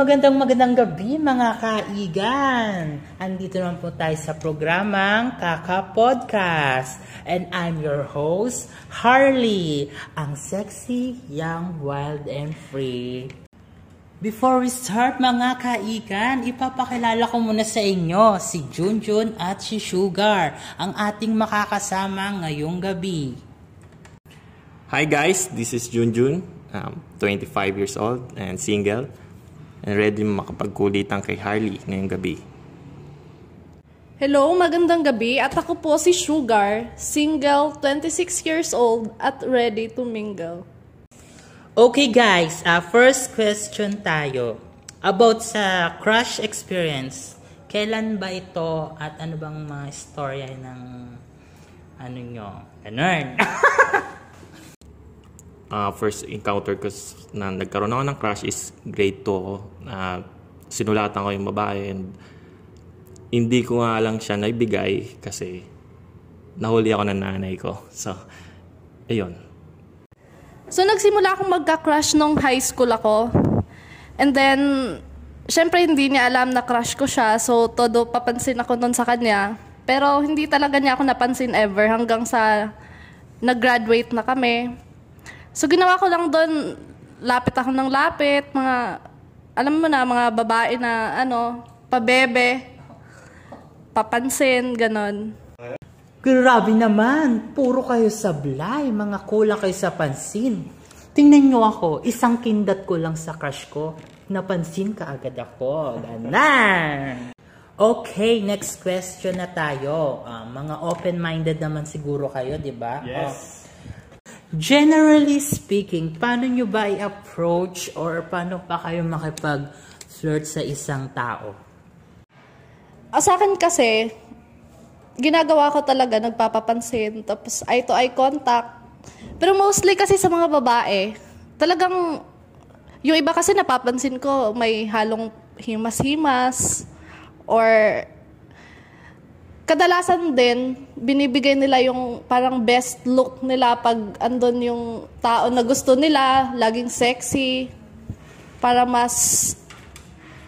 magandang magandang gabi mga kaigan. Andito naman po tayo sa programang Kaka Podcast. And I'm your host, Harley, ang sexy, young, wild, and free. Before we start mga kaigan, ipapakilala ko muna sa inyo si Junjun at si Sugar, ang ating makakasama ngayong gabi. Hi guys, this is Junjun, um, 25 years old and single and ready makapagkulitan kay Harley ngayong gabi. Hello, magandang gabi at ako po si Sugar, single, 26 years old at ready to mingle. Okay guys, uh, first question tayo. About sa crush experience. Kailan ba ito at ano bang mga istorya ng ano nyo? Ganun. uh, first encounter ko na nagkaroon ako ng crush is grade 2 ako. Uh, sinulatan ko yung babae and hindi ko nga lang siya naibigay kasi nahuli ako ng nanay ko. So, ayun. So, nagsimula akong magka-crush nung high school ako. And then, syempre hindi niya alam na crush ko siya. So, todo papansin ako nun sa kanya. Pero hindi talaga niya ako napansin ever hanggang sa nag-graduate na kami. So, ginawa ko lang doon, lapit ako ng lapit, mga, alam mo na, mga babae na, ano, pabebe, papansin, ganon. Grabe naman, puro kayo sablay, mga kulang kayo sa pansin. Tingnan nyo ako, isang kindat ko lang sa crush ko. Napansin ka agad ako. Ganan! Okay, next question na tayo. Uh, mga open-minded naman siguro kayo, di ba? Yes. Oh. Generally speaking, paano nyo ba i-approach or paano pa kayo makipag-flirt sa isang tao? Uh, sa akin kasi, ginagawa ko talaga, nagpapapansin, tapos eye to eye contact. Pero mostly kasi sa mga babae, talagang, yung iba kasi napapansin ko, may halong himas-himas, or kadalasan din, binibigay nila yung parang best look nila pag andon yung tao na gusto nila, laging sexy, para mas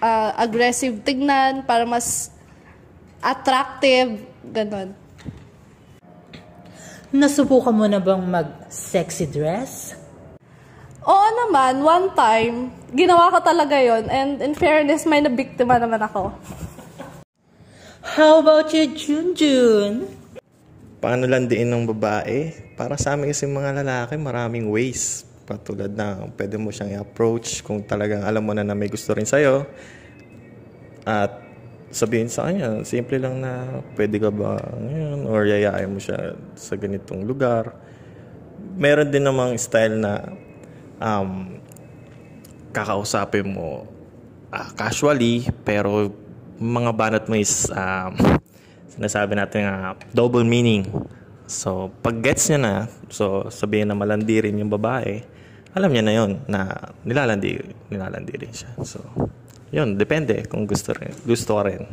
uh, aggressive tignan, para mas attractive, ganon. Nasubukan mo na bang mag-sexy dress? Oo naman, one time, ginawa ko talaga yon and in fairness, may nabiktima naman ako. How about you, Junjun? Paano landiin ng babae? Para sa amin kasi mga lalaki, maraming ways. Patulad na pwede mo siyang i-approach kung talagang alam mo na na may gusto rin sa'yo. At sabihin sa kanya, simple lang na pwede ka ba ngayon or yayain mo siya sa ganitong lugar. Meron din namang style na um, kakausapin mo uh, casually pero mga banat mo is um, sinasabi natin uh, double meaning. So, pag gets niya na, so sabihin na malandi rin yung babae, alam niya na yon na nilalandi, nilalandi rin siya. So, yun, depende kung gusto rin, gusto ka rin.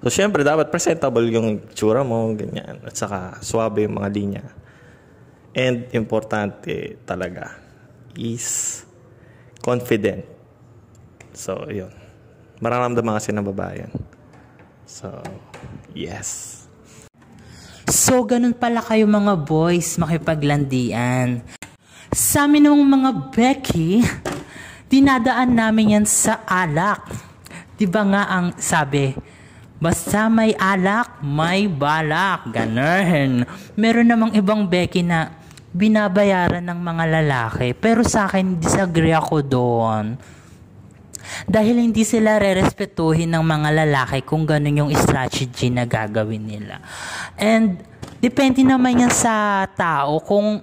So, syempre, dapat presentable yung tsura mo, ganyan. At saka, suabe yung mga linya. And, importante talaga is confident. So, yun. Mararamdaman kasi ng babae yun. So, yes. So, ganun pala kayo mga boys makipaglandian. Sa amin ng mga Becky, dinadaan namin yan sa alak. Di ba nga ang sabi, basta may alak, may balak. Ganun. Meron namang ibang Becky na binabayaran ng mga lalaki. Pero sa akin, disagree ako doon. Dahil hindi sila rerespetuhin ng mga lalaki kung ganun yung strategy na gagawin nila. And depende naman yan sa tao kung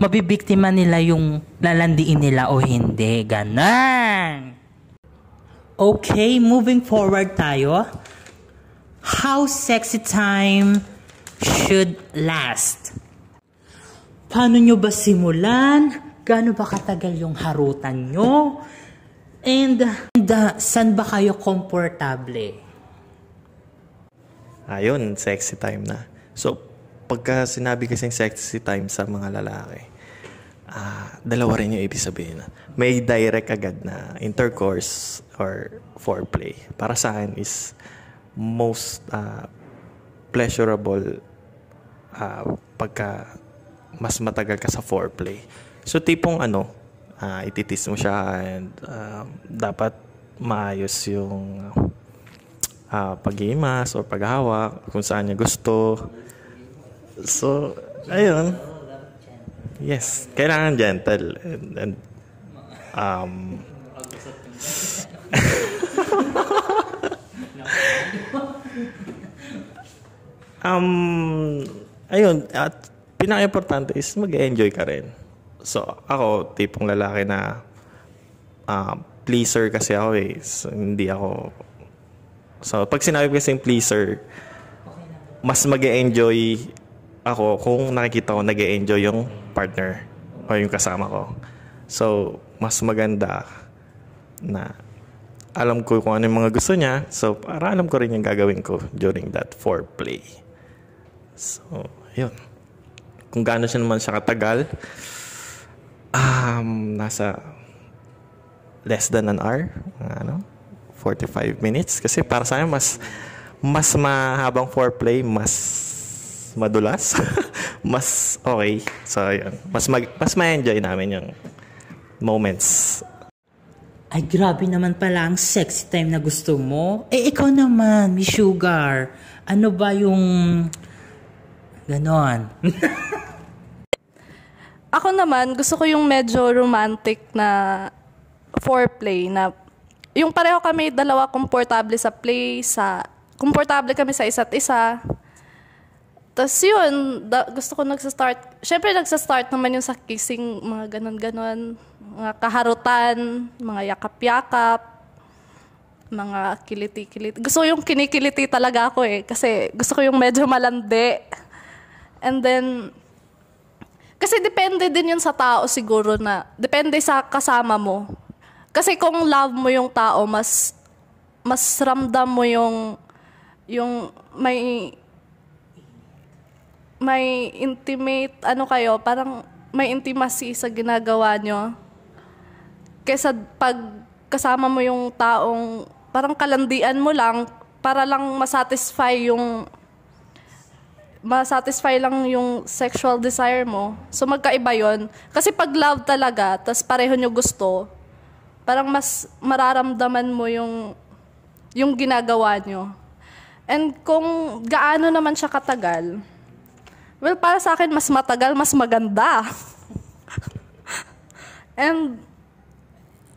mabibiktima nila yung lalandiin nila o hindi. Ganon. Okay, moving forward tayo. How sexy time should last? Paano nyo ba simulan? Gaano ba katagal yung harutan nyo? And, and uh, saan ba kayo komportable? Ayun, sexy time na. So, pagka sinabi kasing sexy time sa mga lalaki, ah, dalawa rin yung ibig sabihin. May direct agad na intercourse or foreplay. Para sa akin is most ah, pleasurable ah, pagka mas matagal ka sa foreplay. So tipong ano, ah, ititis mo siya and ah, dapat maayos yung ah, pag-iimas o paghawak kung saan niya gusto. So, ayun. Yes, kailangan gentle and, and um um ayun at pinaka-importante is mag-enjoy ka rin. So ako tipong lalaki na ah, pleaser kasi ako eh. So, hindi ako So pag sinabi ko kasi pleaser mas mag enjoy ako kung nakikita ko nag enjoy yung partner o yung kasama ko. So, mas maganda na alam ko kung ano yung mga gusto niya. So, para alam ko rin yung gagawin ko during that foreplay. So, yun. Kung gaano siya naman siya katagal, um, nasa less than an hour, ano, 45 minutes. Kasi para sa akin, mas, mas mahabang foreplay, mas madulas, mas okay. So, yun. Mas, mag, mas ma-enjoy namin yung moments. Ay, grabe naman pala ang sexy time na gusto mo. Eh, ikaw naman, Miss Sugar. Ano ba yung... Ganon. Ako naman, gusto ko yung medyo romantic na foreplay na yung pareho kami dalawa komportable sa play, sa komportable kami sa isa't isa. Tapos yun, da, gusto ko nagsa-start. Siyempre nagsa-start naman yung sa kissing, mga ganon-ganon, mga kaharutan, mga yakap-yakap, mga kiliti-kiliti. Gusto ko yung kinikiliti talaga ako eh, kasi gusto ko yung medyo malandi. And then, kasi depende din yun sa tao siguro na, depende sa kasama mo. Kasi kung love mo yung tao, mas mas ramdam mo yung yung may may intimate ano kayo, parang may intimacy sa ginagawa nyo. Kesa pag kasama mo yung taong parang kalandian mo lang para lang masatisfy yung masatisfy lang yung sexual desire mo. So magkaiba yon Kasi pag love talaga, tas pareho nyo gusto, parang mas mararamdaman mo yung yung ginagawa nyo. And kung gaano naman siya katagal, well, para sa akin, mas matagal, mas maganda. And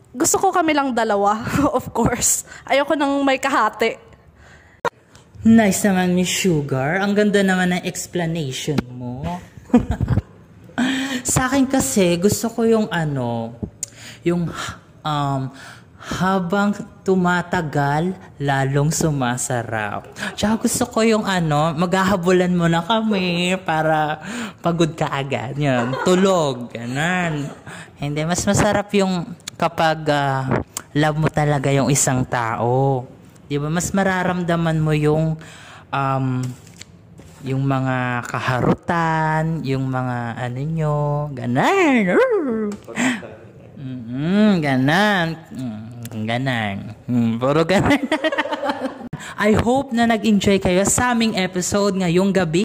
gusto ko kami lang dalawa, of course. Ayoko nang may kahati. Nice naman, Miss Sugar. Ang ganda naman ng explanation mo. Sa akin kasi, gusto ko yung ano, yung um, habang tumatagal, lalong sumasarap. Tsaka gusto ko yung ano, maghahabulan mo na kami para pagod ka agad. Yan, tulog, ganun. Hindi, mas masarap yung kapag uh, love mo talaga yung isang tao. Di ba? Mas mararamdaman mo yung um, yung mga kaharutan, yung mga ano nyo, ganun. Mm, ganan. Mm, ganan. Mm, puro ganan. I hope na nag-enjoy kayo sa aming episode ngayong gabi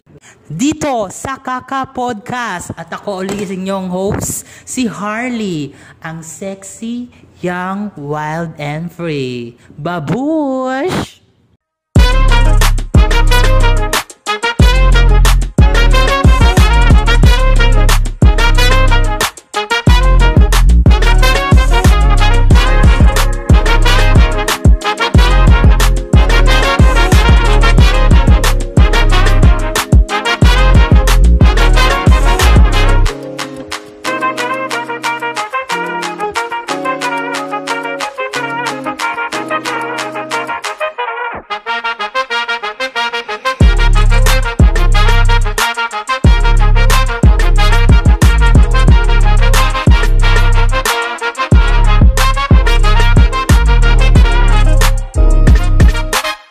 dito sa Kaka Podcast. At ako ulit inyong host, si Harley, ang sexy, young, wild, and free. Babush!